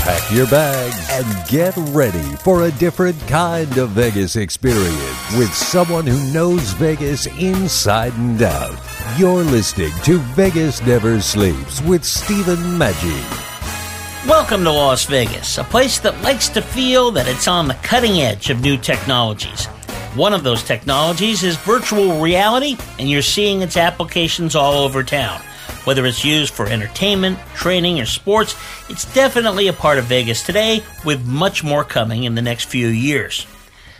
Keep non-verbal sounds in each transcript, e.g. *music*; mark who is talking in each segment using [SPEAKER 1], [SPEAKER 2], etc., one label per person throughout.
[SPEAKER 1] Pack your bags and get ready for a different kind of Vegas experience with someone who knows Vegas inside and out. You're listening to Vegas Never Sleeps with Stephen Maggi.
[SPEAKER 2] Welcome to Las Vegas, a place that likes to feel that it's on the cutting edge of new technologies. One of those technologies is virtual reality, and you're seeing its applications all over town. Whether it's used for entertainment, training, or sports, it's definitely a part of Vegas today, with much more coming in the next few years.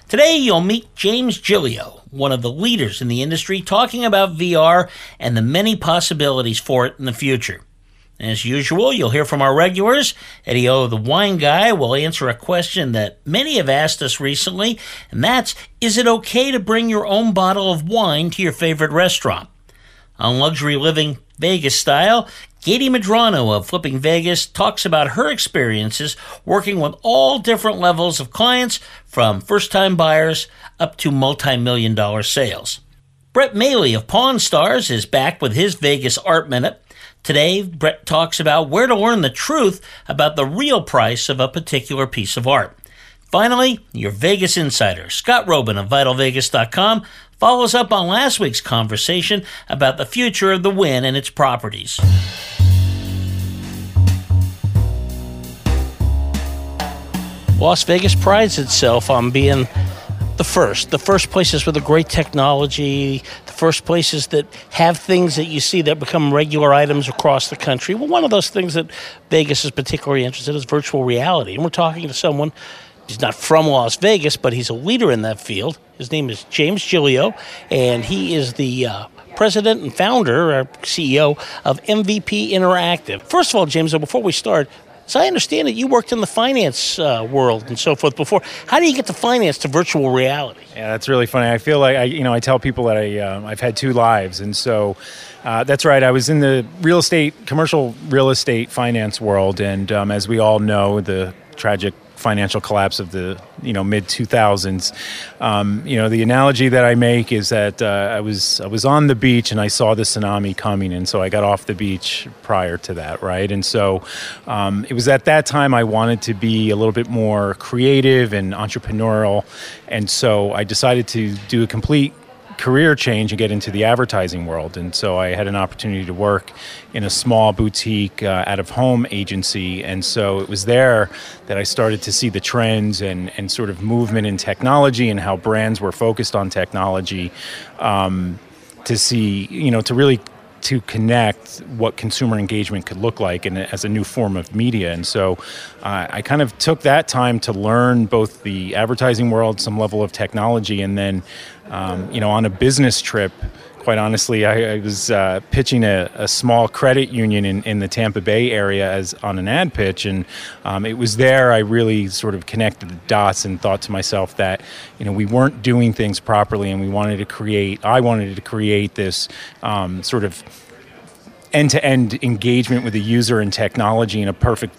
[SPEAKER 2] Today, you'll meet James Gilio, one of the leaders in the industry, talking about VR and the many possibilities for it in the future. As usual, you'll hear from our regulars. Eddie O, the wine guy, will answer a question that many have asked us recently, and that's Is it okay to bring your own bottle of wine to your favorite restaurant? On Luxury Living Vegas Style, Gady Medrano of Flipping Vegas talks about her experiences working with all different levels of clients, from first time buyers up to multi million dollar sales. Brett Maly of Pawn Stars is back with his Vegas Art Minute. Today, Brett talks about where to learn the truth about the real price of a particular piece of art. Finally, your Vegas insider, Scott Roeben of VitalVegas.com, follows up on last week's conversation about the future of the Wynn and its properties. Las Vegas prides itself on being the first. The first places with the great technology, the first places that have things that you see that become regular items across the country. Well, one of those things that Vegas is particularly interested in is virtual reality. And we're talking to someone, he's not from Las Vegas, but he's a leader in that field. His name is James Gilio, and he is the uh, president and founder or CEO of MVP Interactive. First of all, James, before we start, so I understand that you worked in the finance uh, world and so forth before. How do you get to finance to virtual reality?
[SPEAKER 3] Yeah, that's really funny. I feel like I, you know, I tell people that I, uh, I've had two lives, and so uh, that's right. I was in the real estate, commercial real estate finance world, and um, as we all know, the tragic financial collapse of the you know mid 2000s. Um, you know the analogy that I make is that uh, I was I was on the beach and I saw the tsunami coming, and so I got off the beach prior to that, right? And so um, it was at that time I wanted to be a little bit more creative and entrepreneurial, and so I decided to do a complete career change and get into the advertising world. And so I had an opportunity to work in a small boutique uh, out of home agency. And so it was there that I started to see the trends and, and sort of movement in technology and how brands were focused on technology. Um, to see, you know, to really to connect what consumer engagement could look like and as a new form of media. And so uh, I kind of took that time to learn both the advertising world, some level of technology, and then, um, you know, on a business trip, quite honestly, I, I was uh, pitching a, a, small credit union in, in the Tampa Bay area as on an ad pitch, and um, it was there I really sort of connected the dots and thought to myself that you know we weren't doing things properly, and we wanted to create. I wanted to create this um, sort of end-to-end engagement with the user and technology in a perfect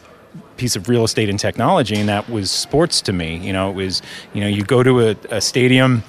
[SPEAKER 3] piece of real estate and technology and that was sports to me you know it was you know you go to a, a stadium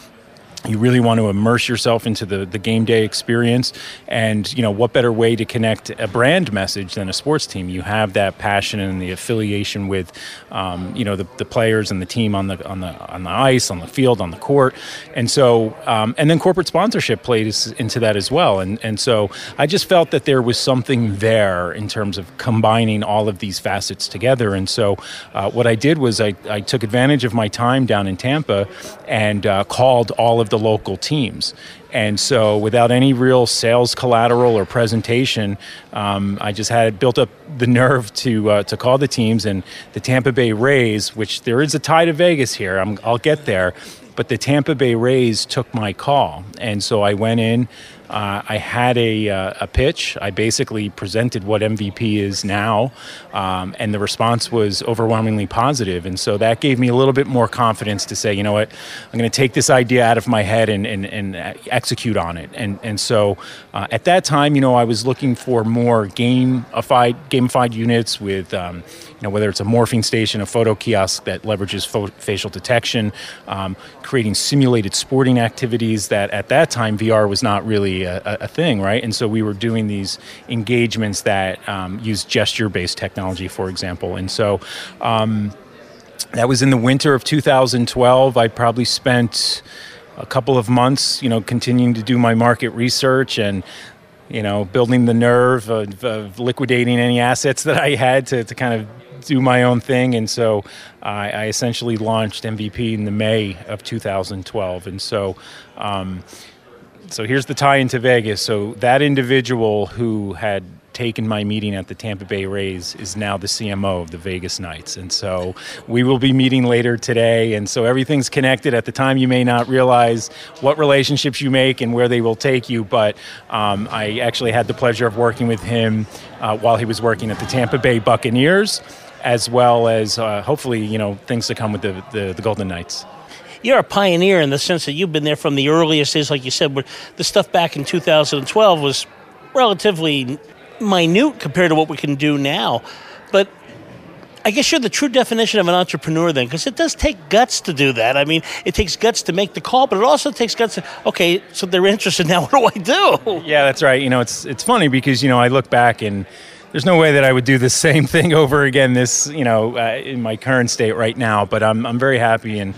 [SPEAKER 3] you really want to immerse yourself into the, the game day experience. And you know what better way to connect a brand message than a sports team? You have that passion and the affiliation with um, you know the, the players and the team on the on the on the ice on the field on the court. And so um, and then corporate sponsorship plays into that as well. And and so I just felt that there was something there in terms of combining all of these facets together. And so uh, what I did was I, I took advantage of my time down in Tampa and uh, called all of the local teams. And so, without any real sales collateral or presentation, um, I just had built up the nerve to uh, to call the teams. And the Tampa Bay Rays, which there is a tie to Vegas here, i will get there. But the Tampa Bay Rays took my call, and so I went in. Uh, I had a, uh, a pitch. I basically presented what MVP is now, um, and the response was overwhelmingly positive. And so that gave me a little bit more confidence to say, you know what, I'm going to take this idea out of my head and, and, and execute on it. And and so uh, at that time, you know, I was looking for more gamified gamified units with. Um, you know, whether it's a morphing station, a photo kiosk that leverages fo- facial detection, um, creating simulated sporting activities that at that time VR was not really a, a thing, right? And so we were doing these engagements that um, use gesture-based technology, for example. And so um, that was in the winter of 2012. I probably spent a couple of months, you know, continuing to do my market research and you know, building the nerve of, of, liquidating any assets that I had to, to kind of do my own thing. And so I, I essentially launched MVP in the May of 2012. And so, um, so here's the tie into Vegas. So that individual who had taken my meeting at the Tampa Bay Rays is now the CMO of the Vegas Knights. And so we will be meeting later today. And so everything's connected. At the time, you may not realize what relationships you make and where they will take you. But um, I actually had the pleasure of working with him uh, while he was working at the Tampa Bay Buccaneers as well as uh, hopefully you know things to come with the, the, the Golden Knights
[SPEAKER 2] you're a pioneer in the sense that you've been there from the earliest days, like you said, where the stuff back in 2012 was relatively minute compared to what we can do now. But I guess you're the true definition of an entrepreneur then, because it does take guts to do that. I mean, it takes guts to make the call, but it also takes guts to, okay, so they're interested now. *laughs* What do I do?
[SPEAKER 3] Yeah, that's right. You know, it's it's funny because you know I look back and there's no way that I would do the *laughs* same thing over again. This, you know, uh, in my current state right now. But I'm I'm very happy and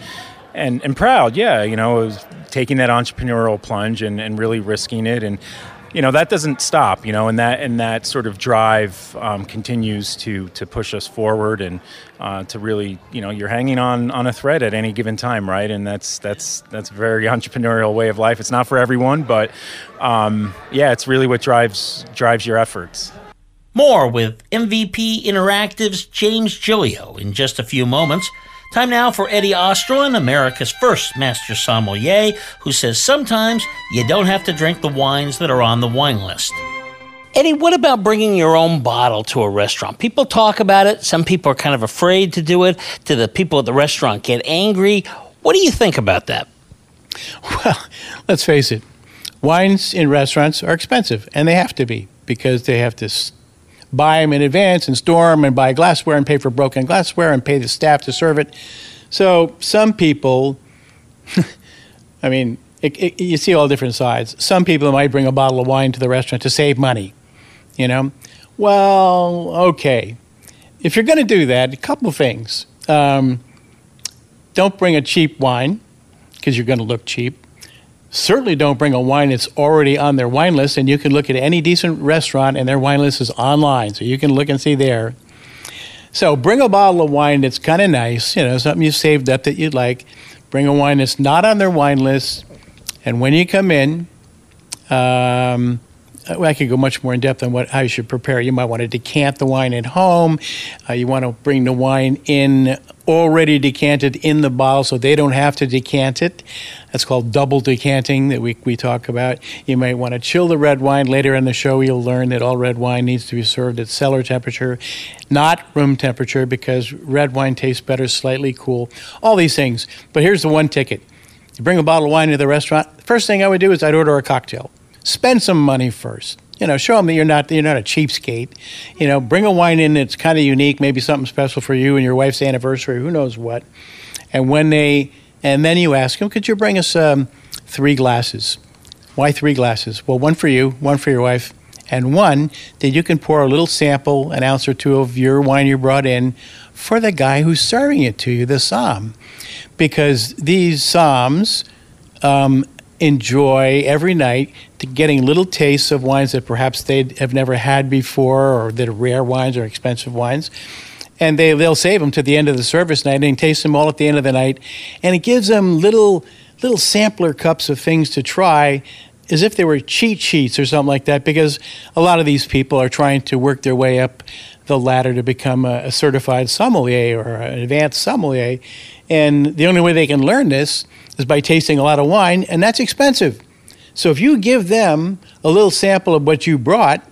[SPEAKER 3] and and proud. Yeah, you know, taking that entrepreneurial plunge and and really risking it and. You know that doesn't stop. You know, and that and that sort of drive um, continues to to push us forward and uh, to really, you know, you're hanging on on a thread at any given time, right? And that's that's that's a very *laughs* entrepreneurial way of life. It's not for everyone, but um, yeah, it's really what drives drives your efforts.
[SPEAKER 2] More with MVP Interactive's James Gilio in just a few moments. Time now for Eddie Osterland, America's first master sommelier, who says sometimes you don't have to drink the wines that are on the wine list. Eddie, what about bringing your own bottle to a restaurant? People talk about it. Some people are kind of afraid to do it. Do the people at the restaurant get angry? What do you think about that?
[SPEAKER 4] Well, let's face it. Wines in restaurants are expensive, and they have to be because they have to buy them in advance and store them and buy glassware and pay for broken glassware and pay the staff to serve it. So some people, *laughs* I mean, it, it, you see all different sides. Some people might bring a bottle of wine to the restaurant to save money, you know. Well, okay. If you're going to do that, a couple things. Um, don't bring a cheap wine because you're going to look cheap certainly don't bring a wine that's already on their wine list. And you can look at any decent restaurant, and their wine list is online, so you can look and see there. So bring a bottle of wine that's kind of nice, you know, something you saved up that you'd like. Bring a wine that's not on their wine list, and when you come in, um, I could go much more in depth on what how you should prepare. You might want to decant the wine at home. Uh, you want to bring the wine in already decanted in the bottle, so they don't have to decant it. That's called double decanting that we we talk about. You might want to chill the red wine. Later in the show, you'll learn that all red wine needs to be served at cellar temperature, not room temperature, because red wine tastes better slightly cool. All these things. But here's the one ticket. You bring a bottle of wine to the restaurant. First thing I would do is I'd order a cocktail spend some money first. You know, show them that you're not you're not a cheapskate. You know, bring a wine in that's kind of unique, maybe something special for you and your wife's anniversary, who knows what. And when they and then you ask them, could you bring us um, three glasses? Why three glasses? Well, one for you, one for your wife, and one that you can pour a little sample, an ounce or two of your wine you brought in, for the guy who's serving it to you, the som, because these soms um, enjoy every night to getting little tastes of wines that perhaps they have never had before or that are rare wines or expensive wines. And they, they'll save them to the end of the service night and taste them all at the end of the night. And it gives them little, little sampler cups of things to try as if they were cheat sheets or something like that because a lot of these people are trying to work their way up the ladder to become a, a certified sommelier or an advanced sommelier. And the only way they can learn this is by tasting a lot of wine, and that's expensive. So if you give them a little sample of what you brought,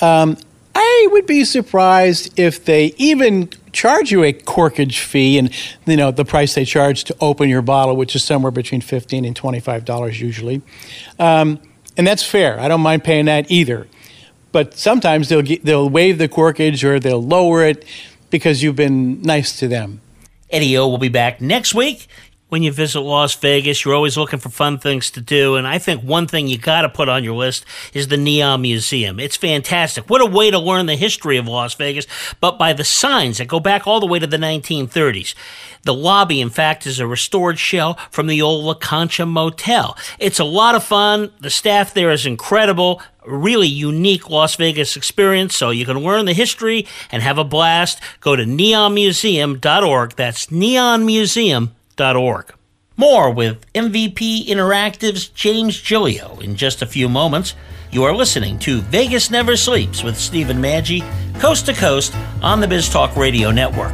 [SPEAKER 4] um, I would be surprised if they even charge you a corkage fee and you know the price they charge to open your bottle, which is somewhere between fifteen and twenty five dollars usually, um, and that's fair. I don't mind paying that either. But sometimes they'll get, they'll waive the corkage or they'll lower it because you've been nice to them.
[SPEAKER 2] Eddie O will be back next week when you visit Las Vegas, you're always looking for fun things to do. And I think one thing you got to put on your list is the Neon Museum. It's fantastic. What a way to learn the history of Las Vegas, but by the signs that go back all the way to the 1930s. The lobby, in fact, is a restored shell from the old La Concha Motel. It's a lot of fun. The staff there is incredible. Really unique Las Vegas experience, so you can learn the history and have a blast. Go to neonmuseum.org. That's neonmuseum.org More with MVP Interactive's James Gilio in just a few moments. You are listening to Vegas Never Sleeps with Stephen Maggi, coast to coast on the Biz Talk Radio Network.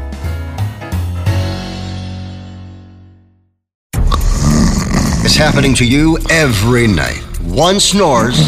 [SPEAKER 5] It's happening to you every night. One snores,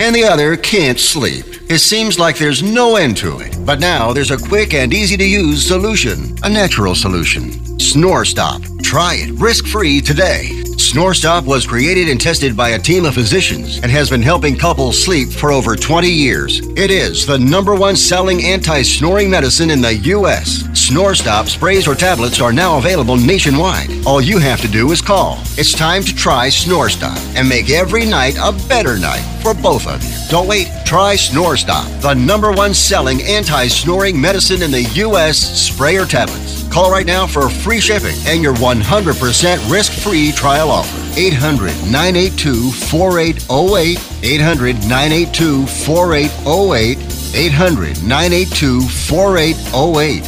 [SPEAKER 5] and the other can't sleep. It seems like there's no end to it. But now there's a quick and easy to use solution, a natural solution. Snore Stop. Try it risk free today. Snore Stop was created and tested by a team of physicians and has been helping couples sleep for over 20 years. It is the number one selling anti snoring medicine in the U.S. Snore Stop sprays or tablets are now available nationwide. All you have to do is call. It's time to try Snore Stop and make every night a better night for both of you. Don't wait. Try Snore Stop, the number one selling anti snoring medicine in the U.S. spray or tablets. Call right now for free shipping and your 100% risk free trial offer. 800 982 4808. 800 982 4808. 800 982 4808.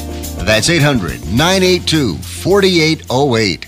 [SPEAKER 5] That's 800 982 4808.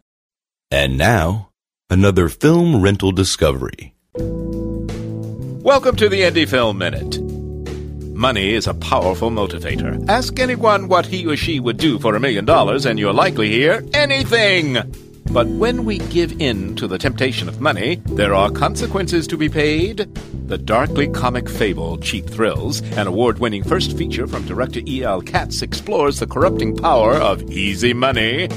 [SPEAKER 6] And now, another film rental discovery.
[SPEAKER 7] Welcome to the Indie Film Minute. Money is a powerful motivator. Ask anyone what he or she would do for a million dollars, and you'll likely hear anything. But when we give in to the temptation of money, there are consequences to be paid. The darkly comic fable Cheap Thrills, an award winning first feature from director E.L. Katz, explores the corrupting power of easy money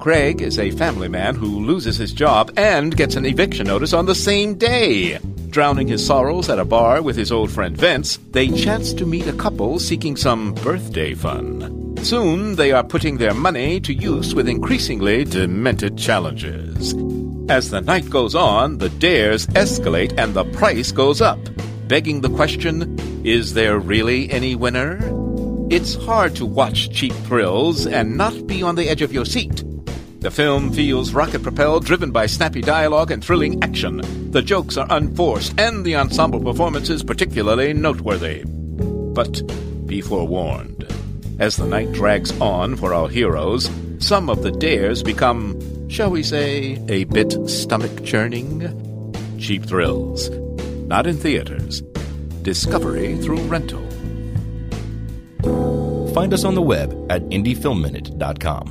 [SPEAKER 7] Craig is a family man who loses his job and gets an eviction notice on the same day. Drowning his sorrows at a bar with his old friend Vince, they chance to meet a couple seeking some birthday fun. Soon, they are putting their money to use with increasingly demented challenges. As the night goes on, the dares escalate and the price goes up, begging the question is there really any winner? It's hard to watch cheap thrills and not be on the edge of your seat. The film feels rocket propelled, driven by snappy dialogue and thrilling action. The jokes are unforced, and the ensemble performances particularly noteworthy. But be forewarned. As the night drags on for our heroes, some of the dares become, shall we say, a bit stomach churning. Cheap thrills. Not in theaters. Discovery through rental.
[SPEAKER 6] Find us on the web at indiefilmminute.com.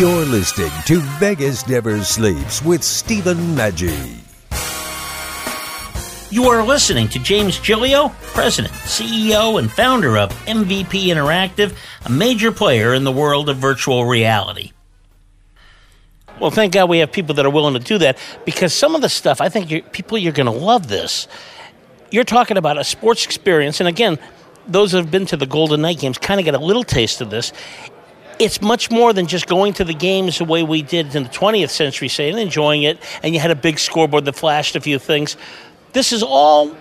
[SPEAKER 1] You're listening to Vegas Never Sleeps with Stephen Maggi.
[SPEAKER 2] You are listening to James Gilio, President, CEO, and founder of MVP Interactive, a major player in the world of virtual reality. Well, thank God we have people that are willing to do that because some of the stuff, I think you're, people, you're going to love this. You're talking about a sports experience, and again, those that have been to the Golden Knight games kind of get a little taste of this it's much more than just going to the games the way we did in the 20th century, say, and enjoying it, and you had a big scoreboard that flashed a few things. This is all,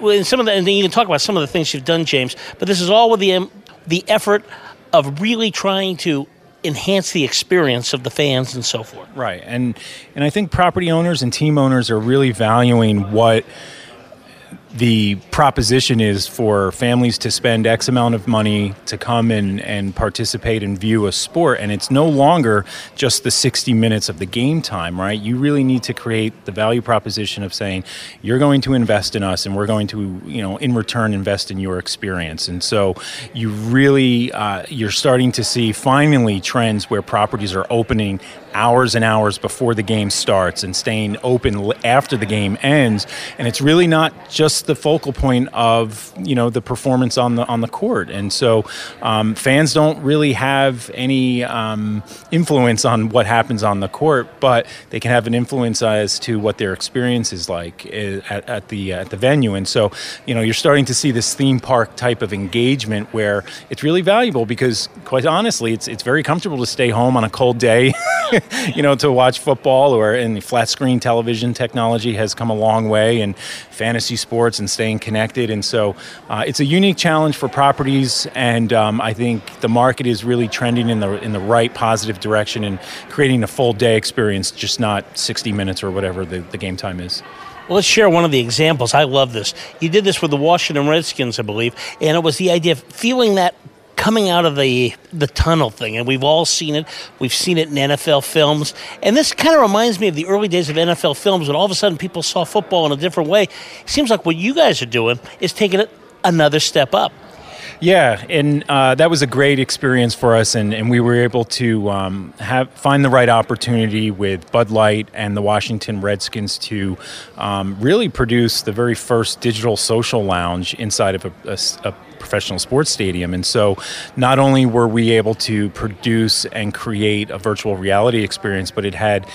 [SPEAKER 2] and some of the, and you can talk about some of the things you've done, James, but this is all with the, the effort of really trying to enhance the experience of the fans and so forth.
[SPEAKER 3] Right, and and I think property owners and team owners are really valuing what the proposition is for families to spend X amount of money to come and, and participate and view a sport. And it's no longer just the 60 minutes of the game time, right? You really need to create the value proposition of saying, you're going to invest in us and we're going to, you know, in return invest in your experience. And so you really, uh, you're starting to see finally trends where properties are opening hours and hours before the game starts and staying open after the game ends. And it's really not just the focal point of you know the performance on the on the court, and so um, fans don't really have any um, influence on what happens on the court, but they can have an influence as to what their experience is like eh, at, at the at the venue. And so you know you're starting to see this theme park type of engagement where it's really valuable because quite honestly, it's it's very comfortable to stay home on a cold day, *laughs* you know, to watch football or in flat screen television technology has come a long way and fantasy sports and staying connected. And so uh, it's a unique challenge for properties, and um, I think the market is really trending in the in the right positive direction and creating a full day experience, just not 60 minutes or whatever the, the game time is.
[SPEAKER 2] Well, let's share one of the examples. I love this. You did this with the Washington Redskins, I believe, and it was the idea of feeling that coming out of the the tunnel thing, and we've all seen it. We've seen it in NFL films, and this kind of reminds me of the early days of NFL films when all of a sudden people saw football in a different way. It seems like what you guys are doing is taking it another step up.
[SPEAKER 3] Yeah, and uh, that was a great experience for us, and, and we were able to um, have find the right opportunity with Bud Light and the Washington Redskins to um, really produce the very first digital social lounge inside of a, a, a professional sports stadium. And so not only were we able to produce and create a virtual reality experience, but it had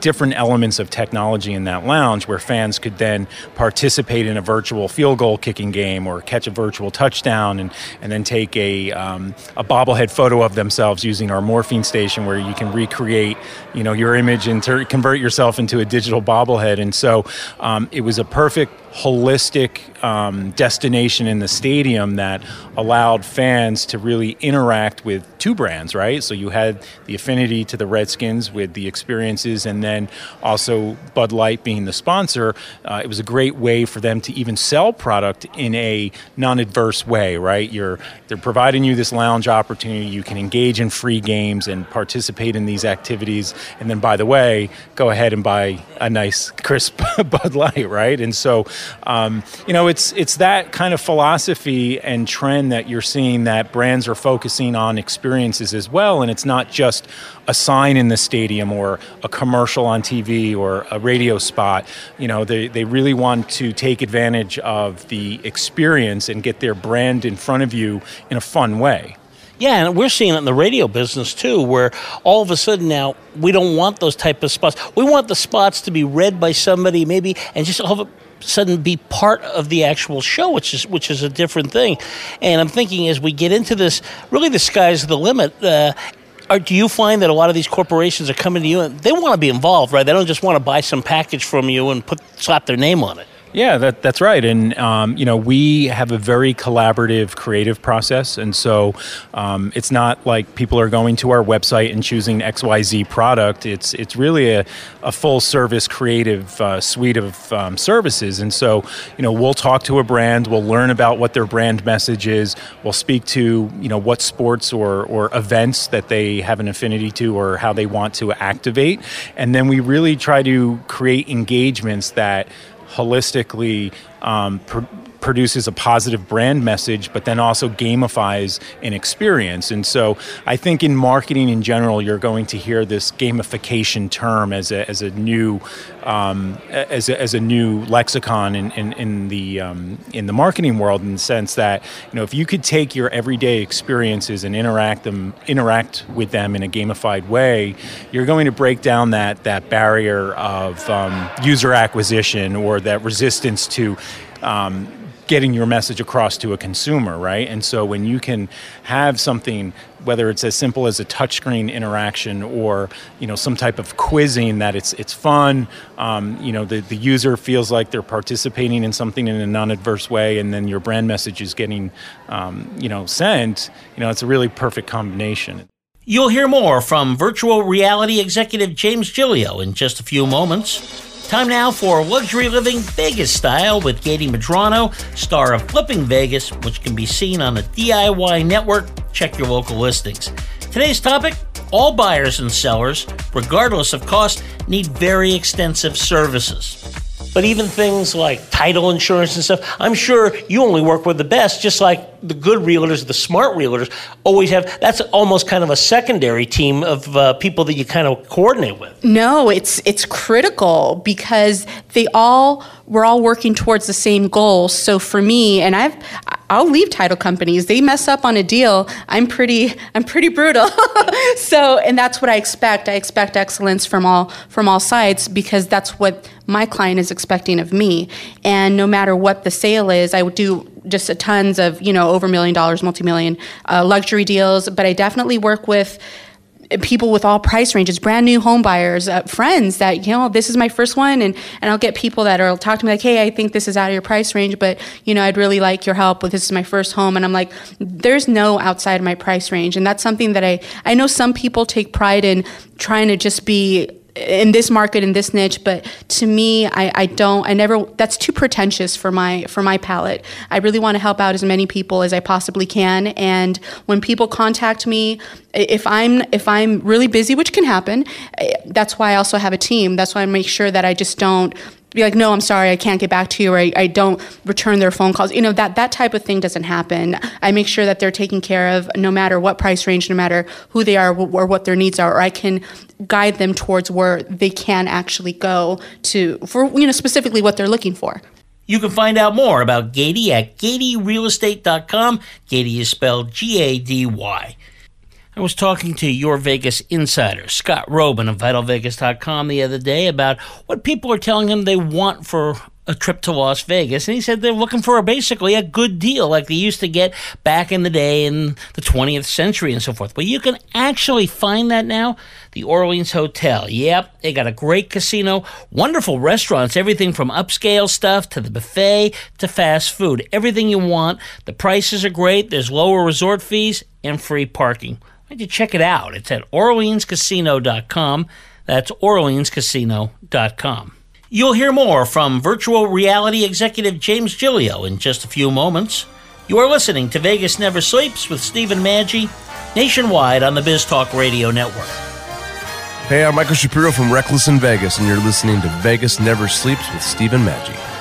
[SPEAKER 3] different elements of technology in that lounge where fans could then participate in a virtual field goal kicking game or catch a virtual touchdown and, and then take a, um, a bobblehead photo of themselves using our morphing station where you can recreate you know your image and ter- convert yourself into a digital bobblehead. And so um, it was a perfect holistic um, destination in the stadium that allowed fans to really interact with two brands, right? So you had the affinity to the Redskins with the experiences, and then also Bud Light being the sponsor. Uh, it was a great way for them to even sell product in a non-adverse way, right? You're they're providing you this lounge opportunity. You can engage in free games and participate in these activities, and then by the way, go ahead and buy a nice crisp *laughs* Bud Light, right? And so, um, you know, it's it's that kind of philosophy and trend that you're seeing that brands are focusing on experiences as well, and it's not just a sign in the stadium or a commercial on TV or a radio spot. You know, they, they really want to take advantage of the experience and get their brand in front of you in a fun way.
[SPEAKER 2] Yeah, and we're seeing it in the radio business too, where all of a sudden now we don't want those type of spots. We want the spots to be read by somebody, maybe, and just of a sudden be part of the actual show, which is which is a different thing. And I'm thinking as we get into this, really the sky's the limit. Uh, or do you find that a lot of these corporations are coming to you and they want to be involved, right? They don't just want to buy some package from you and put slap their name on it.
[SPEAKER 3] Yeah, that, that's right. And, um, you know, we have a very collaborative creative process. And so um, it's not like people are going to our website and choosing XYZ product. It's, it's really a, a full service creative uh, suite of um, services. And so, you know, we'll talk to a brand, we'll learn about what their brand message is, we'll speak to, you know, what sports or, or events that they have an affinity to or how they want to activate. And then we really try to create engagements that holistically um, pr- produces a positive brand message, but then also gamifies an experience. And so I think in marketing in general, you're going to hear this gamification term as a, as a new um, as, a, as a new lexicon in, in, in the um, in the marketing world in the sense that you know if you could take your everyday experiences and interact them interact with them in a gamified way, you're going to break down that that barrier of um, user acquisition or that resistance to um, getting your message across to a consumer, right? And so when you can have something, whether it's as simple as a touchscreen interaction or you know some type of quizzing that it's it's fun, um, you know the the user feels like they're participating in something in a non-adverse way, and then your brand message is getting um, you know sent. You know it's a really perfect combination.
[SPEAKER 2] You'll hear more from virtual reality executive James Gilio in just a few moments. Time now for Luxury Living Vegas Style with Gady Medrano, star of Flipping Vegas, which can be seen on the DIY network. Check your local listings. Today's topic all buyers and sellers, regardless of cost, need very extensive services. But even things like title insurance and stuff, I'm sure you only work with the best, just like the good realtors, the smart realtors always have. That's almost kind of a secondary team of uh, people that you kind of coordinate with.
[SPEAKER 8] No, it's it's critical because they all we're all working towards the same goal. So for me, and I've I'll leave title companies. They mess up on a deal. I'm pretty I'm pretty brutal. *laughs* so and that's what I expect. I expect excellence from all from all sides because that's what my client is expecting of me. And no matter what the sale is, I would do just tons of you know over a million dollars, multi million uh, luxury deals. But I definitely work with people with all price ranges, brand new home buyers, uh, friends that, you know, this is my first one. And, and I'll get people that are talk to me like, hey, I think this is out of your price range, but, you know, I'd really like your help with this is my first home. And I'm like, there's no outside of my price range. And that's something that I, I know some people take pride in trying to just be in this market in this niche but to me I, I don't i never that's too pretentious for my for my palate. I really want to help out as many people as i possibly can and when people contact me if i'm if i'm really busy which can happen eh, that's why i also have a team. That's why i make sure that i just don't be like, no, I'm sorry, I can't get back to you, or I, I, don't return their phone calls. You know, that, that type of thing doesn't happen. I make sure that they're taken care of no matter what price range, no matter who they are or what their needs are, or I can guide them towards where they can actually go to, for, you know, specifically what they're looking for.
[SPEAKER 2] You can find out more about Gady at GadyRealEstate.com. Gady is spelled G A D Y. I was talking to your Vegas insider, Scott Roeben of VitalVegas.com the other day about what people are telling him they want for a trip to Las Vegas. And he said they're looking for a, basically a good deal like they used to get back in the day in the 20th century and so forth. But you can actually find that now. The Orleans Hotel. Yep, they got a great casino, wonderful restaurants, everything from upscale stuff to the buffet to fast food. Everything you want. The prices are great. There's lower resort fees and free parking. Why don't you check it out? It's at OrleansCasino.com. That's OrleansCasino.com. You'll hear more from virtual reality executive James Gilio in just a few moments. You are listening to Vegas Never Sleeps with Stephen Maggi, nationwide on the BizTalk Radio Network.
[SPEAKER 9] Hey, I'm Michael Shapiro from Reckless in Vegas, and you're listening to Vegas Never Sleeps with Stephen Maggi.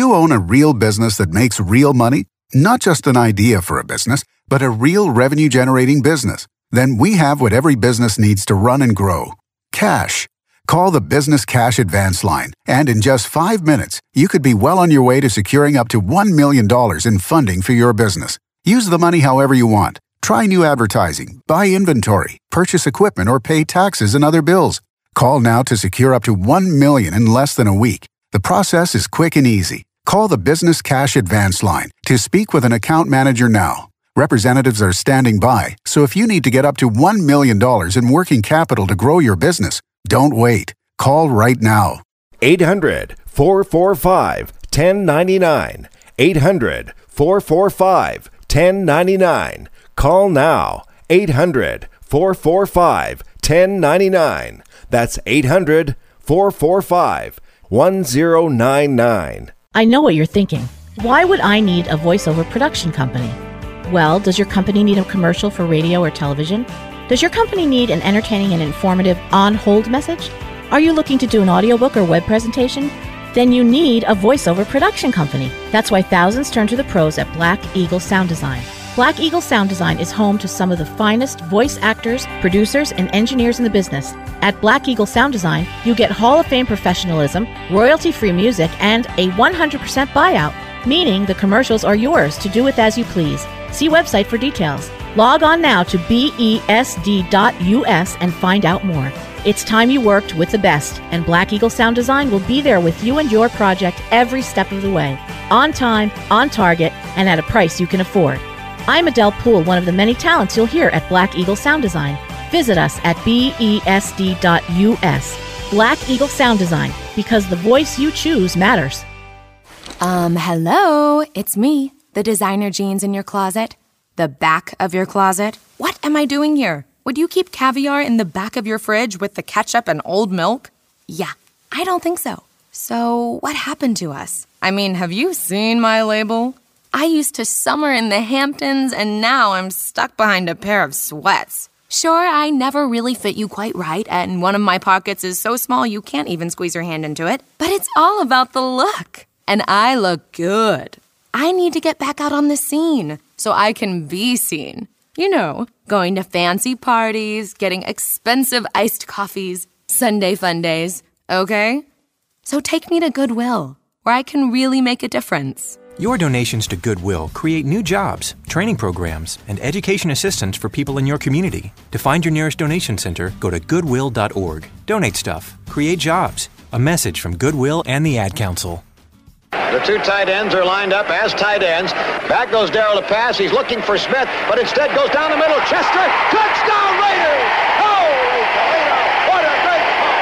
[SPEAKER 10] You own a real business that makes real money? Not just an idea for a business, but a real revenue generating business? Then we have what every business needs to run and grow cash. Call the Business Cash Advance Line, and in just five minutes, you could be well on your way to securing up to $1 million in funding for your business. Use the money however you want. Try new advertising, buy inventory, purchase equipment, or pay taxes and other bills. Call now to secure up to 1 million in less than a week. The process is quick and easy. Call the Business Cash Advance Line to speak with an account manager now. Representatives are standing by, so if you need to get up to $1 million in working capital to grow your business, don't wait. Call right now.
[SPEAKER 11] 800 445 1099. 800 445 1099. Call now. 800 445 1099. That's 800 445 1099.
[SPEAKER 12] I know what you're thinking. Why would I need a voiceover production company? Well, does your company need a commercial for radio or television? Does your company need an entertaining and informative on hold message? Are you looking to do an audiobook or web presentation? Then you need a voiceover production company. That's why thousands turn to the pros at Black Eagle Sound Design. Black Eagle Sound Design is home to some of the finest voice actors, producers, and engineers in the business. At Black Eagle Sound Design, you get Hall of Fame professionalism, royalty free music, and a 100% buyout, meaning the commercials are yours to do with as you please. See website for details. Log on now to besd.us and find out more. It's time you worked with the best, and Black Eagle Sound Design will be there with you and your project every step of the way. On time, on target, and at a price you can afford. I'm Adele Poole, one of the many talents you'll hear at Black Eagle Sound Design. Visit us at besd.us. Black Eagle Sound Design, because the voice you choose matters.
[SPEAKER 13] Um, hello, it's me, the designer jeans in your closet. The back of your closet. What am I doing here? Would you keep caviar in the back of your fridge with the ketchup and old milk? Yeah, I don't think so. So, what happened to us? I mean, have you seen my label? I used to summer in the Hamptons, and now I'm stuck behind a pair of sweats. Sure, I never really fit you quite right, and one of my pockets is so small you can't even squeeze your hand into it. But it's all about the look. And I look good. I need to get back out on the scene so I can be seen. You know, going to fancy parties, getting expensive iced coffees, Sunday fun days, okay? So take me to Goodwill, where I can really make a difference.
[SPEAKER 14] Your donations to Goodwill create new jobs, training programs, and education assistance for people in your community. To find your nearest donation center, go to goodwill.org. Donate stuff, create jobs. A message from Goodwill and the Ad Council.
[SPEAKER 15] The two tight ends are lined up as tight ends. Back goes Darrell to pass. He's looking for Smith, but instead goes down the middle. Chester, touchdown Raiders! Holy Toledo! What a great ball!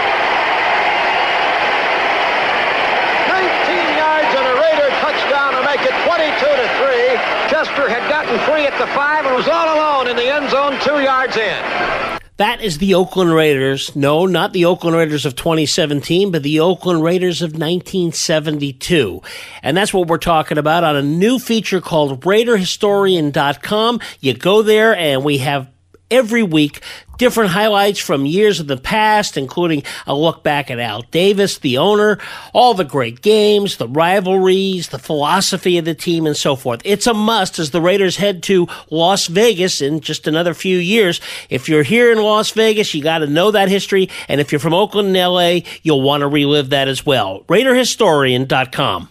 [SPEAKER 15] 19 yards and a Raider touchdown to make it 22 to 3. Chester had gotten free at the five and was all alone in the end zone, two yards in.
[SPEAKER 2] That is the Oakland Raiders. No, not the Oakland Raiders of 2017, but the Oakland Raiders of 1972. And that's what we're talking about on a new feature called RaiderHistorian.com. You go there and we have every week different highlights from years of the past, including a look back at Al Davis, the owner, all the great games, the rivalries, the philosophy of the team, and so forth. It's a must as the Raiders head to Las Vegas in just another few years. If you're here in Las Vegas, you got to know that history. And if you're from Oakland and LA, you'll want to relive that as well. RaiderHistorian.com.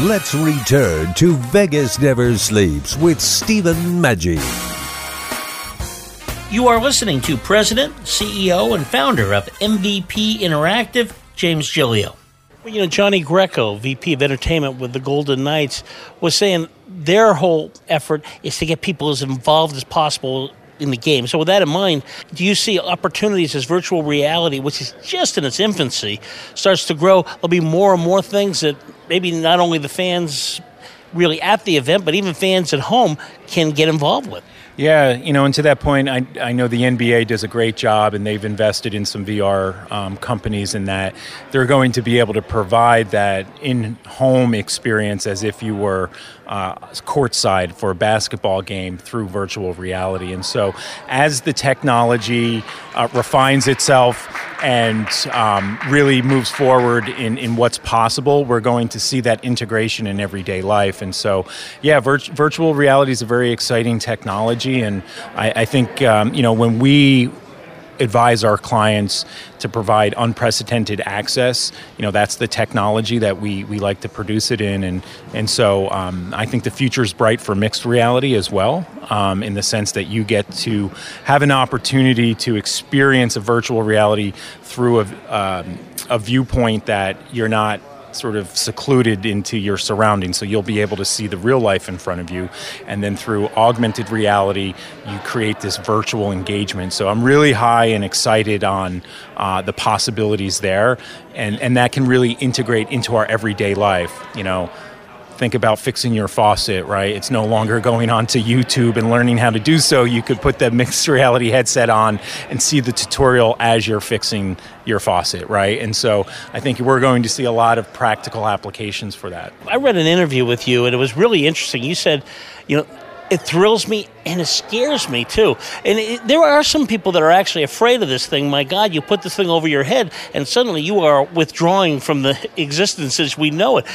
[SPEAKER 1] Let's return to Vegas Never Sleeps with Stephen Maggi.
[SPEAKER 2] You are listening to President, CEO, and founder of MVP Interactive, James Gilio. Well, you know, Johnny Greco, VP of Entertainment with the Golden Knights, was saying their whole effort is to get people as involved as possible in the game. So, with that in mind, do you see opportunities as virtual reality, which is just in its infancy, starts to grow? There'll be more and more things that maybe not only the fans really at the event, but even fans at home can get involved with.
[SPEAKER 3] Yeah, you know, and to that point, I, I know the NBA does a great job and they've invested in some VR um, companies in that they're going to be able to provide that in home experience as if you were uh, courtside for a basketball game through virtual reality. And so, as the technology uh, refines itself and um, really moves forward in, in what's possible, we're going to see that integration in everyday life. And so, yeah, virt- virtual reality is a very exciting technology. And I, I think, um, you know, when we advise our clients to provide unprecedented access. You know, that's the technology that we, we like to produce it in. And, and so um, I think the future is bright for mixed reality as well, um, in the sense that you get to have an opportunity to experience a virtual reality through a, um, a viewpoint that you're not sort of secluded into your surroundings. So you'll be able to see the real life in front of you. And then through augmented reality, you create this virtual engagement. So I'm really high and excited on uh, the possibilities there. And, and that can really integrate into our everyday life. You know, think about fixing your faucet, right? It's no longer going onto YouTube and learning how to do so. You could put the *laughs* mixed reality headset on and see the tutorial as you're fixing your faucet, right? And so I think we're going to see a lot of practical applications for that.
[SPEAKER 2] I read an interview with you, and it was really interesting. You said, you know, it thrills me and it scares me too. And it, there are some people that are actually afraid of this thing. My God, you put this thing over your head, and suddenly you are withdrawing from the *laughs* existence as we know it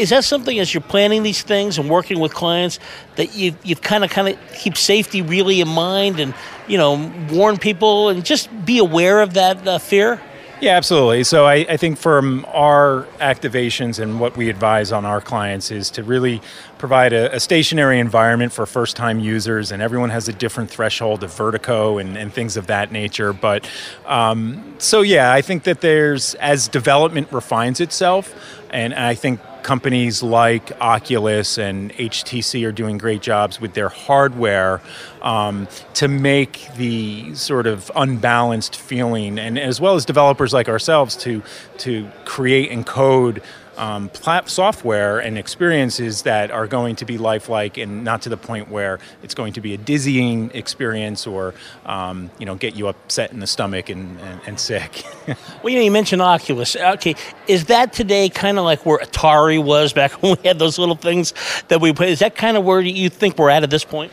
[SPEAKER 2] is that something as you're planning these things and working with clients that you you've kind of kind of keep safety really in mind and you know warn people and just be aware of that uh, fear?
[SPEAKER 3] Yeah, absolutely. So I, I, think from our activations and what we advise on our clients is to really provide a, a stationary environment for first time users, and everyone has a different threshold of vertigo and, and things of that nature. But um, so, yeah, I think that there's, as development refines itself, and I think companies like Oculus and HTC are doing great jobs with their hardware um, to make the sort of unbalanced feeling, and as well as developers like ourselves to to create and code um, plat- software and experiences that are going to be lifelike and not to the point where it's going to be a dizzying experience or um, you know get you upset in the stomach and, and, and sick. *laughs*
[SPEAKER 2] well, you know, you mentioned Oculus. Okay, is that today kind of like where Atari was back *laughs* when we had those little things that we played? Is that kind of where you think we're at at this point?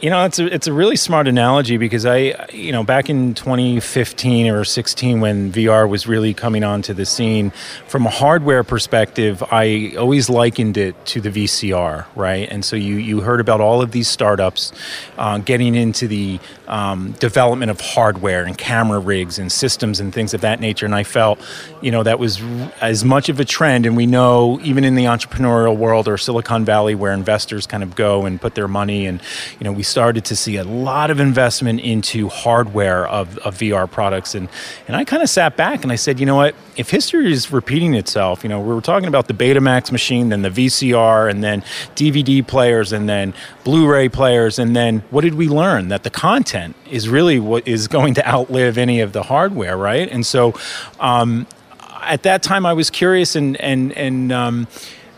[SPEAKER 3] You know, it's a, it's a really smart analogy because I, you know, back in 2015 or 16 when VR was really coming onto the scene, from a hardware perspective, I always likened it to the VCR, right? And so you, you heard about all of these startups uh, getting into the um, development of hardware and camera rigs and systems and things of that nature. And I felt, you know, that was as much of a trend. And we know even in the entrepreneurial world or Silicon Valley where investors kind of go and put their money and, you know, we started to see a lot of investment into hardware of, of VR products. And, and I kind of sat back and I said, you know what? If history is repeating itself, you know, we were talking about the Betamax machine, then the VCR, and then DVD players, and then Blu ray players. And then what did we learn? That the content is really what is going to outlive any of the hardware, right? And so um, at that time, I was curious and, and, and, um,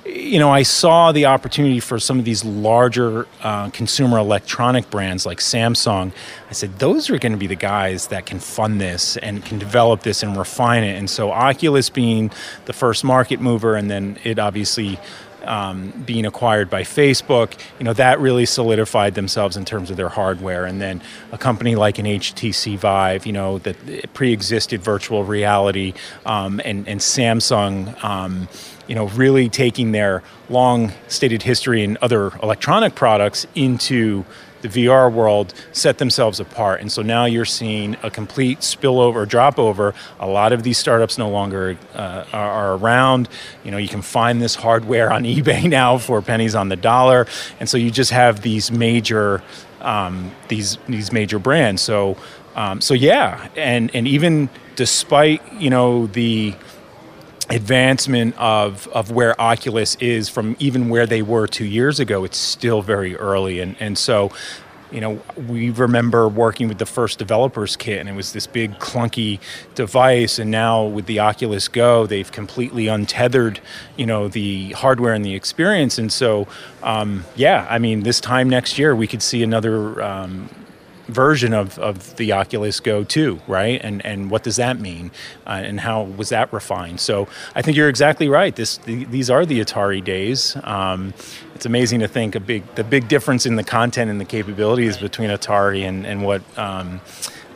[SPEAKER 3] you know, I saw the opportunity for some of these larger uh, consumer electronic brands like Samsung. I said, those are going to be the guys that can fund this and can develop this and refine it. And so, Oculus being the first market mover, and then it obviously um, being acquired by Facebook, you know, that really solidified themselves in terms of their hardware. And then a company like an HTC Vive, you know, that pre-existed virtual reality, um, and, and Samsung. Um, you know, really taking their long stated history in other electronic products into the VR world set themselves apart. And so now you're seeing a complete spillover, drop over. A lot of these startups no longer uh, are, around. You know, you can find this hardware on *laughs* eBay now for pennies on the dollar. And so you just have these major, um, these, these major brands. So, um, so yeah. And, and even despite, you know, the, advancement of of where Oculus is from even where they were two years ago, it's still very early, and and so. You know, we remember working with the first developers kit, and it was this big clunky device. And now with the Oculus Go, they've completely untethered, you know, the hardware and the experience. And so, um, yeah, I mean, this time next year, we could see another um, version of, of the Oculus Go 2, right? And and what does that mean? Uh, and how was that refined? So I think you're exactly right. This the, these are the Atari days. Um, it's amazing to think a big the big difference in the content and the capabilities between Atari and and what. Um,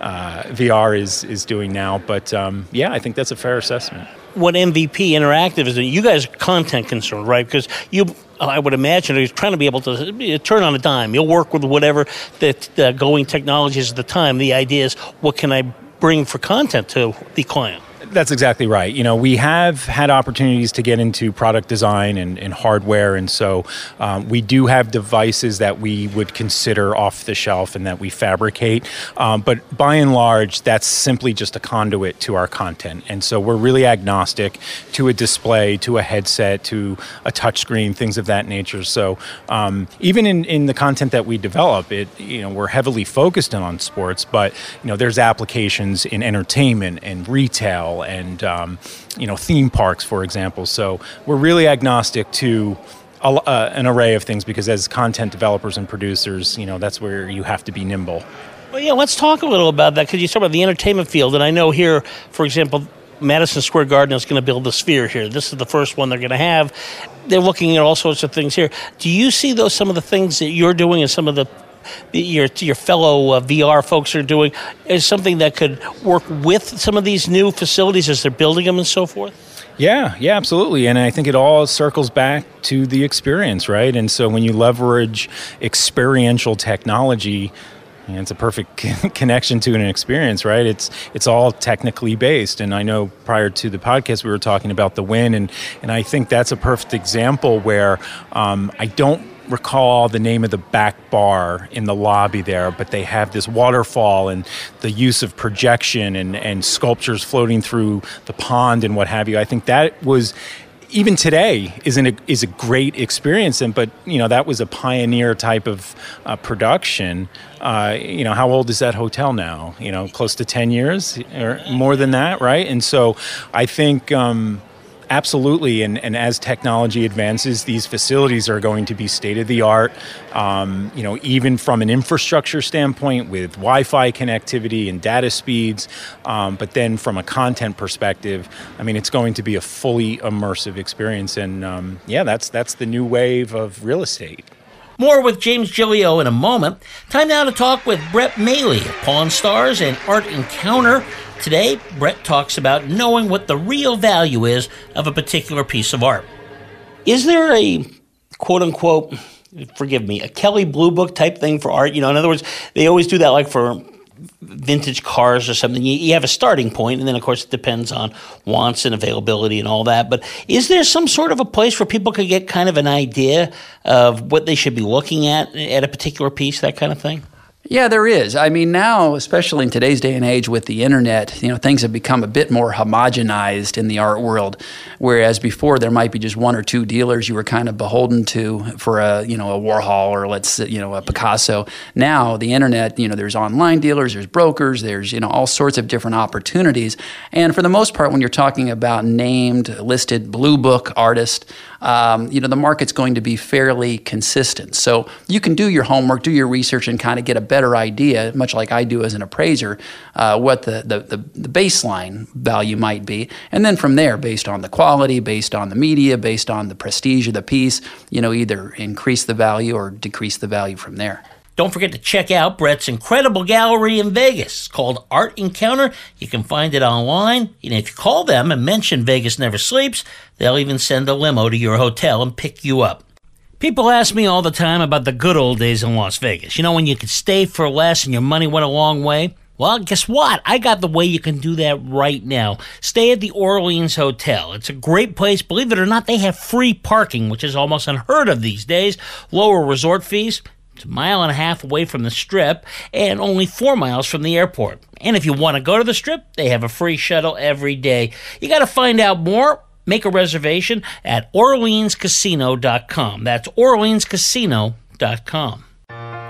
[SPEAKER 3] uh, VR is is doing now, but um, yeah, I think that's a fair assessment
[SPEAKER 2] what MVP Interactive is. You guys are content concerned, right? Because you, I would imagine, he's trying to be able to turn on a dime. You'll work with whatever the going technologies at the time. The idea is, what can I bring for content to the client?
[SPEAKER 3] That's exactly right. You know, we have had opportunities to get into product design and, and hardware, and so um, we do have devices that we would consider off the shelf and that we fabricate. Um, but by and large, that's simply just a conduit to our content, and so we're really agnostic to a display, to a headset, to a touchscreen, things of that nature. So um, even in, in the content that we develop, it you know we're heavily focused on sports, but you know there's applications in entertainment and retail and um, you know theme parks, for example. So we're really agnostic to a, uh, an array of things because as content developers and producers, you know that's where you have to be nimble.
[SPEAKER 2] Well, yeah, let's talk a little about that because you talk about the entertainment field, and I know here, for example. Madison Square Garden is going to build a sphere here. This is the first one they're going to have. They're looking at all sorts of things here. Do you see those some of the things that you're doing and some of the your your fellow uh, VR folks are doing is something that could work with some of these new facilities as they're building them and so forth?
[SPEAKER 3] Yeah, yeah, absolutely. And I think it all circles back to the experience, right? And so when you leverage experiential technology, and it's a perfect *laughs* connection to an experience, right? It's it's all technically based, and I know prior to the podcast we were talking about the Wynn, and and I think that's a perfect example where um, I don't recall the name of the back bar in the lobby there, but they have this waterfall and the use of projection and, and sculptures floating through the pond and what have you. I think that was even today is a is a great experience. And but you know that was a pioneer type of uh, production. Uh, you know how old is that hotel now? You know, close to ten years or more than that, right? And so I think. Um, Absolutely, and, and as technology advances, these facilities are going to be state of the art. Um, you know, even from an infrastructure standpoint, with Wi-Fi connectivity and data speeds. Um, but then from a content perspective, I mean, it's going to be a fully immersive experience, and um, yeah, that's that's the new wave of real estate.
[SPEAKER 2] More with James Gilio in a moment. Time now to talk with Brett Maly of Pawn Stars and Art Encounter. Today, Brett talks about knowing what the real value is of a particular piece of art. Is there a quote unquote, forgive me, a Kelley Blue Book type thing for art? You know, in other words, they always do that like for vintage cars or something. You, you, have a starting point, and then, of course, it depends on wants and availability and all that. But is there some sort of a place where people could get kind of an idea of what they should be looking at at a particular piece, that kind of thing?
[SPEAKER 16] Yeah, there is. I mean, now, especially in today's day and age with the internet, you know, things have become a bit more homogenized in the art world. Whereas before, there might be just one or two dealers you were kind of beholden to for a, you know, a Warhol or let's, you know, a Picasso. Now, the internet, you know, there's online dealers, there's brokers, there's, you know, all sorts of different opportunities. And for the most part, when you're talking about named, listed blue book artists, um, you know, the market's going to be fairly consistent. So you can do your homework, do your research, and kind of get a better idea, much like I do as an appraiser, uh, what the, the, the, the baseline value might be. And then from there, based on the quality, based on the media, based on the prestige of the piece, you know, either increase the value or decrease the value from there.
[SPEAKER 2] Don't forget to check out Brett's incredible gallery in Vegas. Called Art Encounter. You can find it online. And if you call them and mention Vegas Never Sleeps, they'll even send a limo to your hotel and pick you up. People ask me all the time about the good old days in Las Vegas. You know, when you could stay for less and your money went a long way? Well, guess what? I got the way you can do that right now. Stay at the Orleans Hotel. It's a great place. Believe it or not, they have free parking, which is almost unheard of these days. Lower resort fees. It's a mile and a half away from the strip and only four miles from the airport. And if you want to go to the strip, they have a free shuttle every day. You got to find out more Make a reservation at OrleansCasino.com. That's OrleansCasino.com.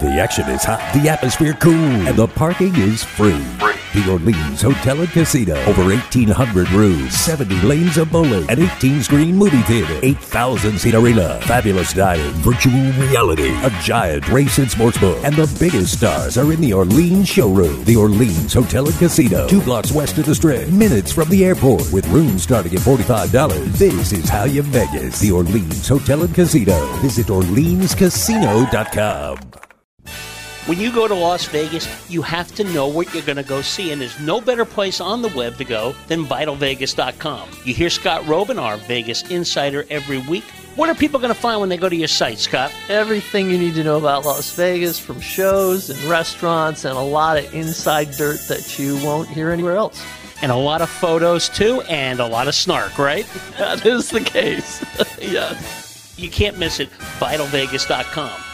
[SPEAKER 1] The action is hot, the atmosphere cool, and the parking is free. The Orleans Hotel and Casino. Over 1,800 rooms, 70 lanes of bowling, an 18-screen movie theater, 8,000-seat arena, fabulous dining, virtual reality, a giant race and sports book, and the biggest stars are in the Orleans showroom. The Orleans Hotel and Casino, two blocks west of the Strip, minutes from the airport, with rooms starting at $45. This is how you Vegas. The Orleans Hotel and Casino. Visit OrleansCasino.com.
[SPEAKER 2] When you go to Las Vegas, you have to know what you're going to go see, and there's no better place on the web to go than VitalVegas.com. You hear Scott Roeben, our Vegas insider, every week. What are people going to find when they go to your site, Scott?
[SPEAKER 17] Everything you need to know about Las Vegas from shows and restaurants and a lot of inside dirt that you won't hear anywhere else.
[SPEAKER 2] And a lot of photos, too, and a lot of snark, right? *laughs*
[SPEAKER 17] that is the case. *laughs* yes.
[SPEAKER 2] You can't miss it. VitalVegas.com.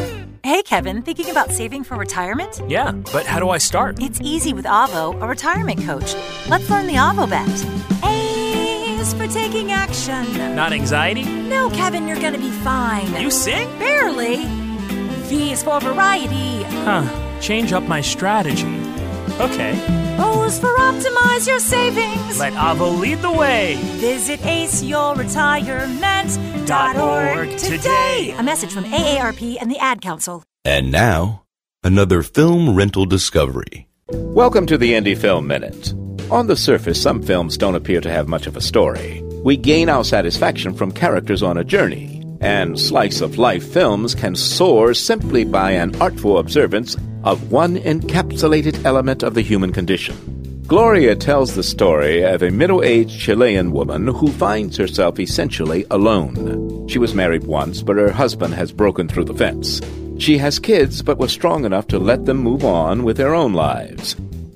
[SPEAKER 18] Hey, Kevin, thinking about saving for retirement?
[SPEAKER 19] Yeah, but how do I start?
[SPEAKER 18] It's easy with Avo, a retirement coach. Let's learn the Avo bet. A is for taking action.
[SPEAKER 19] Not anxiety?
[SPEAKER 18] No, Kevin, you're gonna be fine.
[SPEAKER 19] You sing?
[SPEAKER 18] Barely. V is for variety.
[SPEAKER 19] Huh, change up my strategy. Okay.
[SPEAKER 18] O for optimize your savings.
[SPEAKER 19] Let Avo lead the way.
[SPEAKER 18] Visit aceyourretirement.org today. A message from AARP and the Ad Council.
[SPEAKER 6] And now, another film rental discovery.
[SPEAKER 7] Welcome to the Indie Film Minute. On the surface, some films don't appear to have much of a story. We gain our satisfaction from characters on a journey, and slice of life films can soar simply by an artful observance of one encapsulated element of the human condition. Gloria tells the story of a middle aged Chilean woman who finds herself essentially alone. She was married once, but her husband has broken through the fence. She has kids, but was strong enough to let them move on with their own lives.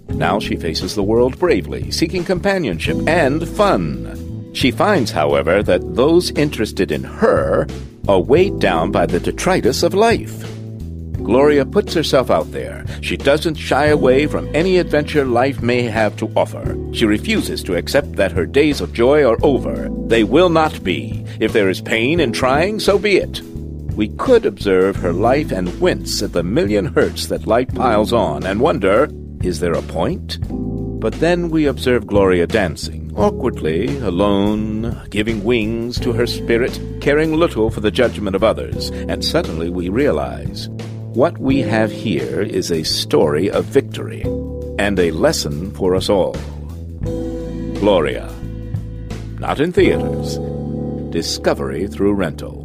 [SPEAKER 7] Now she faces the world bravely, seeking companionship and fun. She finds, however, that those interested in her are weighed down by the detritus of life. Gloria puts herself out there. She doesn't shy away from any adventure life may have to offer. She refuses to accept that her days of joy are over. They will not be. If there is pain in trying, so be it. We could observe her life and wince at the million hurts that life piles on and wonder, is there a point? But then we observe Gloria dancing, awkwardly, alone, giving wings to her spirit, caring little for the judgment of others, and suddenly we realize what we have here is a story of victory and a lesson for us all. Gloria. Not in theaters. Discovery through rental.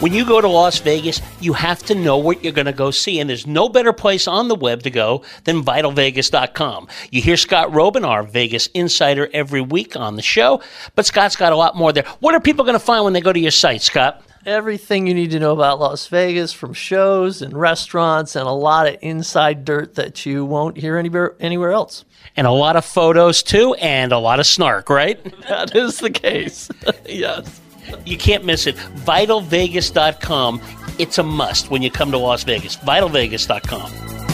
[SPEAKER 2] When you go to Las Vegas, you have to know what you're going to go see, and there's no better place on the web to go than VitalVegas.com. You hear Scott Roeben, our Vegas insider, every week on the show, but Scott's got a lot more there. What are people going to find when they go to your site, Scott?
[SPEAKER 17] Everything you need to know about Las Vegas from shows and restaurants and a lot of inside dirt that you won't hear anywhere, anywhere else.
[SPEAKER 2] And a lot of photos too, and a lot of snark, right? *laughs*
[SPEAKER 17] That is the case. *laughs* yes.
[SPEAKER 2] You can't miss it. VitalVegas.com. It's a must when you come to Las Vegas. VitalVegas.com.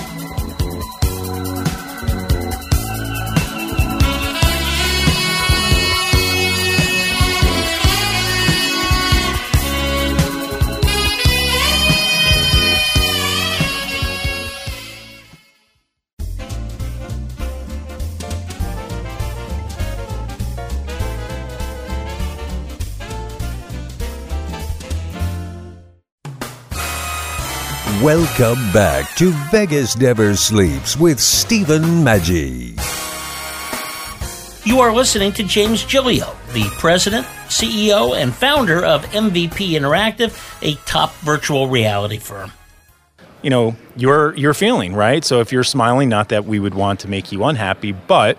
[SPEAKER 1] Welcome back to Vegas Never Sleeps with Stephen Maggi.
[SPEAKER 2] You are listening to James Gilio, the president, CEO, and founder of MVP Interactive, a top virtual reality firm.
[SPEAKER 3] You know, your your feeling, right? So if you're smiling, not that we would want to make you unhappy, but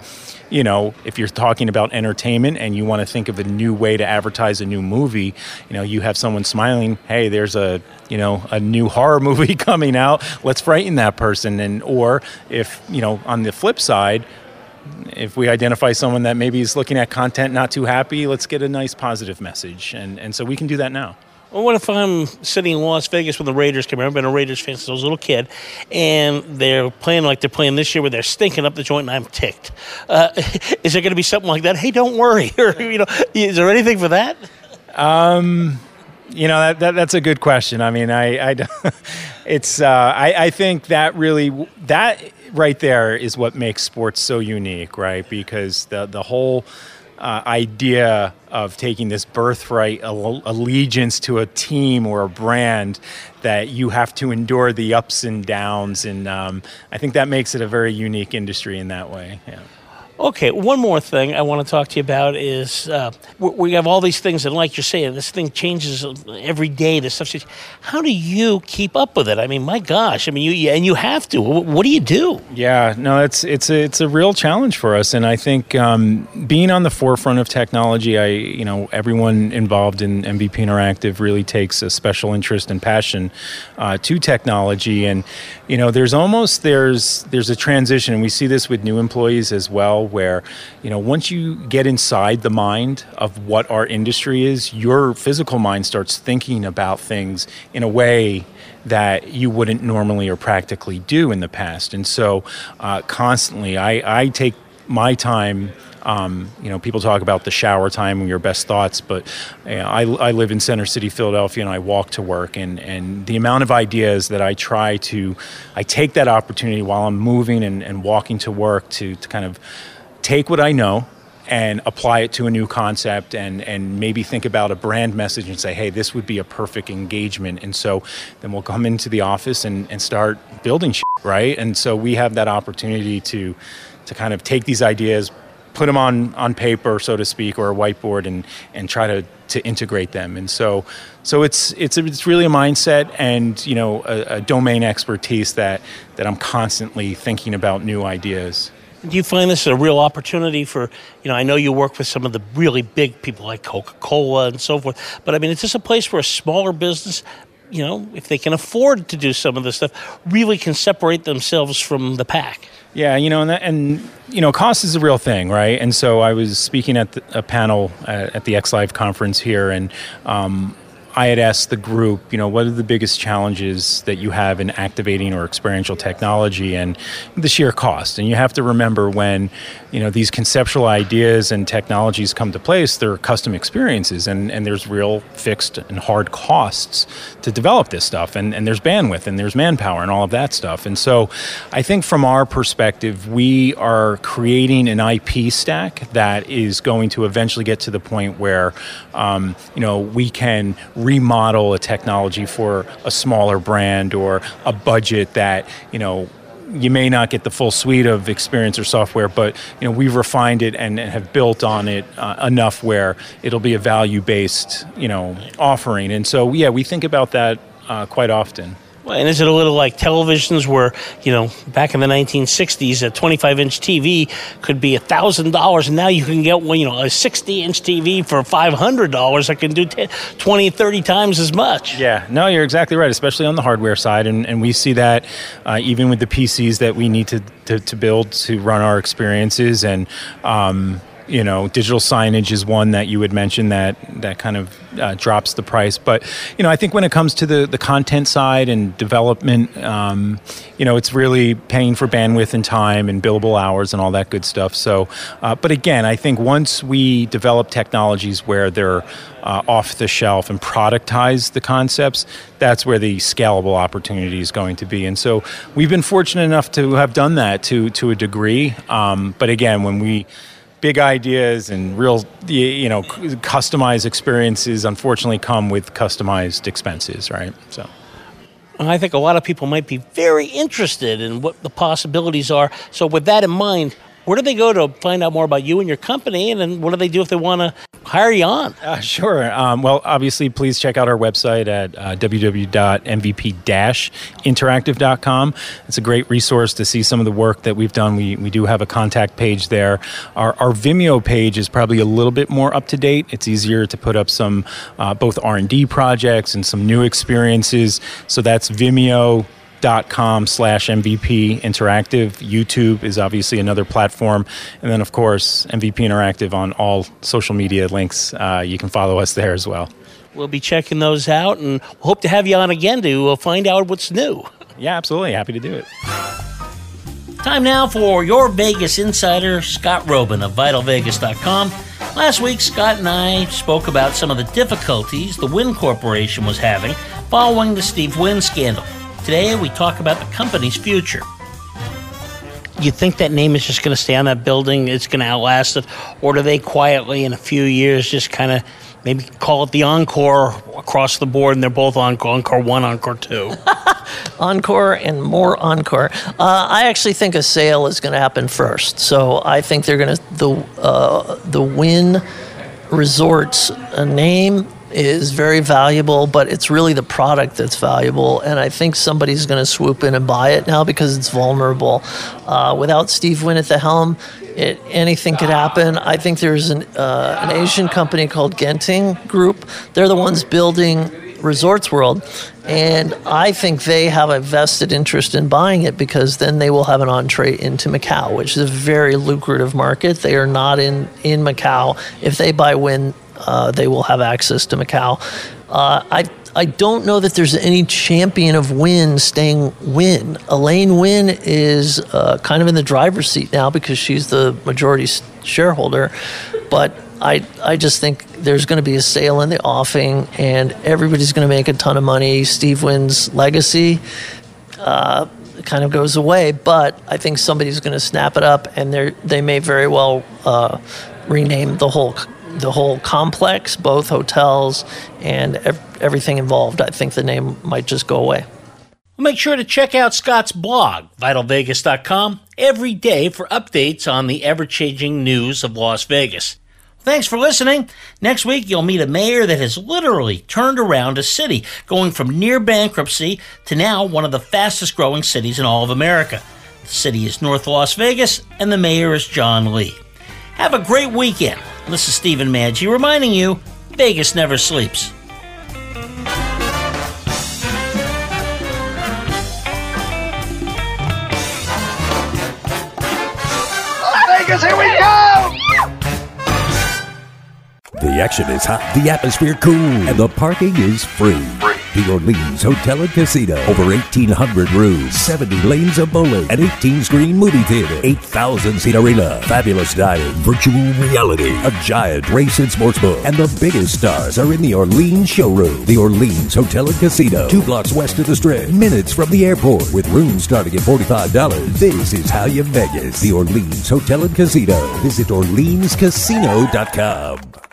[SPEAKER 3] you know, if you're talking about entertainment and you want to think of a new way to advertise a new movie, you know, you have someone smiling, hey, there's a, you know, a new horror *laughs* movie coming out, let's frighten that person and or if, you know, on the flip side, if we identify someone that maybe is looking at content not too happy, let's get a nice positive message. And and so we can do that now.
[SPEAKER 2] Well, what if I'm sitting in Las Vegas when the Raiders come in? I've been a Raiders fan since I was a little kid, and they're playing like they're playing this year, where they're stinking up the joint, and I'm ticked. Uh, *laughs* is there going to be something like that? Hey, don't worry, *laughs* or you know, is there anything for that?
[SPEAKER 3] Um, you know that, that that's a good question. I mean, I, I *laughs* it's uh, I, I think that really that right there is what makes sports so unique, right? Because the the whole uh, idea of taking this birthright allegiance to a team or a brand that you have to endure the ups and downs, and um, I think that makes it a very unique industry in that way. Yeah.
[SPEAKER 2] Okay, one more thing I want to talk to you about is uh, we have all these things, and like you're saying, this thing changes every day. This stuff. Changes. How do you keep up with it? I mean, my gosh, I mean, you and you have to. What do you do?
[SPEAKER 3] Yeah, no, it's it's a, it's a real challenge for us, and I think um, being on the forefront of technology, I you know everyone involved in MVP Interactive really takes a special interest and passion uh, to technology, and you know, there's almost there's there's a transition, and we see this with new employees as well, where you know once you get inside the mind of what our industry is, your physical mind starts thinking about things in a way that you wouldn't normally or practically do in the past, and so uh, constantly, I, I take my time um, you know, people talk about the shower time and your best thoughts, but you know, I, I live in Center City, Philadelphia, and I walk to work. And, and the amount of ideas that I try to, I take that opportunity while I'm moving and, and walking to work to, to kind of take what I know and apply it to a new concept and, and maybe think about a brand message and say, hey, this would be a perfect engagement. And so then we'll come into the office and, and start building shit, right? And so we have that opportunity to, to kind of take these ideas, put them on, on paper, so to speak, or a whiteboard, and, and try to, to integrate them. And so, so it's, it's, it's really a mindset and you know a, a domain expertise that, that I'm constantly thinking about new ideas.
[SPEAKER 2] Do you find this a real opportunity for, you know, I know you work with some of the really big people like Coca Cola and so forth, but I mean, is this a place where a smaller business, you know, if they can afford to do some of this stuff, really can separate themselves from the pack?
[SPEAKER 3] Yeah, you know, and, that, and you know, cost is a real thing, right? And so I was speaking at the, a panel at, at, the X Live conference here, and um, I had asked the group, you know, what are the biggest challenges that you have in activating or experiential technology and the sheer cost. And you have to remember when, you know, these conceptual ideas and technologies come to place, they're custom experiences and, and there's real fixed and hard costs to develop this stuff. And, and there's bandwidth and there's manpower and all of that stuff. And so I think from our perspective, we are creating an IP stack that is going to eventually get to the point where, um, you know, we can remodel a technology for a smaller brand or a budget that you know you may not get the full suite of experience or software, but you know we've refined it and, and have built on it uh, enough where it'll be a value-based you know offering. And so yeah, we think about that uh, quite often.
[SPEAKER 2] And is it a little like televisions where, you know, back in the 1960s, a 25 inch TV could be $1,000 and now you can get, well, you know, a 60 inch TV for $500 that can do 10, 20, 30 times as much?
[SPEAKER 3] Yeah, no, you're exactly right, especially on the hardware side. And, and we see that uh, even with the PCs that we need to, to, to build to run our experiences. And, um, you know, digital signage is one that you would mention that that kind of uh, drops the price. But you know, I think when it comes to the the content side and development, um, you know, it's really paying for bandwidth and time and billable hours and all that good stuff. So, uh, but again, I think once we develop technologies where they're uh, off the shelf and productize the concepts, that's where the scalable opportunity is going to be. And so we've been fortunate enough to have done that to to a degree. Um, but again, when we big ideas and real you know customized experiences unfortunately come with customized expenses right so
[SPEAKER 2] I think a lot of people might be very interested in what the possibilities are. So, with that in mind, where do they go to find out more about you and your company? And then what do they do if they want to hire you on?
[SPEAKER 3] Uh, sure. Um, well, obviously, please check out our website at uh, www.mvp-interactive.com. It's a great resource to see some of the work that we've done. We, we do have a contact page there. Our, our Vimeo page is probably a little bit more up to date. It's easier to put up some uh, both R&D projects and some new experiences. So that's Vimeo dot com slash MVP Interactive. YouTube is obviously another platform. And then, of course, MVP Interactive on all social media links. Uh, you can follow us there as well.
[SPEAKER 2] We'll be checking those out and hope to have you on again to uh, find out what's new.
[SPEAKER 3] Yeah, absolutely. Happy to do it.
[SPEAKER 2] Time now for your Vegas insider, Scott Roeben of VitalVegas.com. Last week, Scott and I spoke about some of the difficulties the Wynn Corporation was having following the Steve Wynn scandal. Today, we talk about the company's future. You think that name is just going to stay on that building? It's going to outlast it? Or do they quietly, in a few years, just kind of maybe call it the Encore across the board and they're both Encore, Encore 1, Encore 2? *laughs*
[SPEAKER 17] Encore and more Encore. Uh, I actually think a sale is going to happen first. So I think they're going to, the, uh, the Wynn Resorts a name is very valuable, but it's really the product that's valuable. And I think somebody's going to swoop in and buy it now because it's vulnerable. Uh, without Steve Wynn at the helm, it, anything could happen. I think there's an, uh, an Asian company called Genting Group. They're the ones building Resorts World, and I think they have a vested interest in buying it because then they will have an entree into Macau, which is a very lucrative market. They are not in in Macau. If they buy Wynn, uh, they will have access to Macau. Uh, I I don't know that there's any champion of Wynn staying Wynn. Elaine Wynn is uh, kind of in the driver's seat now because she's the majority shareholder, but I I just think there's going to be a sale in the offing, and everybody's going to make a ton of money. Steve Wynn's legacy. Uh, kind of goes away, but I think somebody's going to snap it up, and they they may very well uh, rename the whole the whole complex, both hotels and ev- everything involved. I think the name might just go away.
[SPEAKER 2] Make sure to check out Scott's blog, vitalvegas.com, every day for updates on the ever changing news of Las Vegas. Thanks for listening. Next week, you'll meet a mayor that has literally turned around a city, going from near bankruptcy to now one of the fastest growing cities in all of America. The city is North Las Vegas, and the mayor is John Lee. Have a great weekend. This is Stephen Maggi reminding you Vegas never sleeps.
[SPEAKER 1] The action is hot, the atmosphere cool, and the parking is free. The Orleans Hotel and Casino. Over 1,800 rooms, 70 lanes of bowling, an 18-screen movie theater, 8,000-seat arena, fabulous dining, virtual reality, a giant race and sports book, and the biggest stars are in the Orleans showroom. The Orleans Hotel and Casino, two blocks west of the Strip, minutes from the airport, with rooms starting at $45. This is how you Vegas. The Orleans Hotel and Casino. Visit OrleansCasino.com.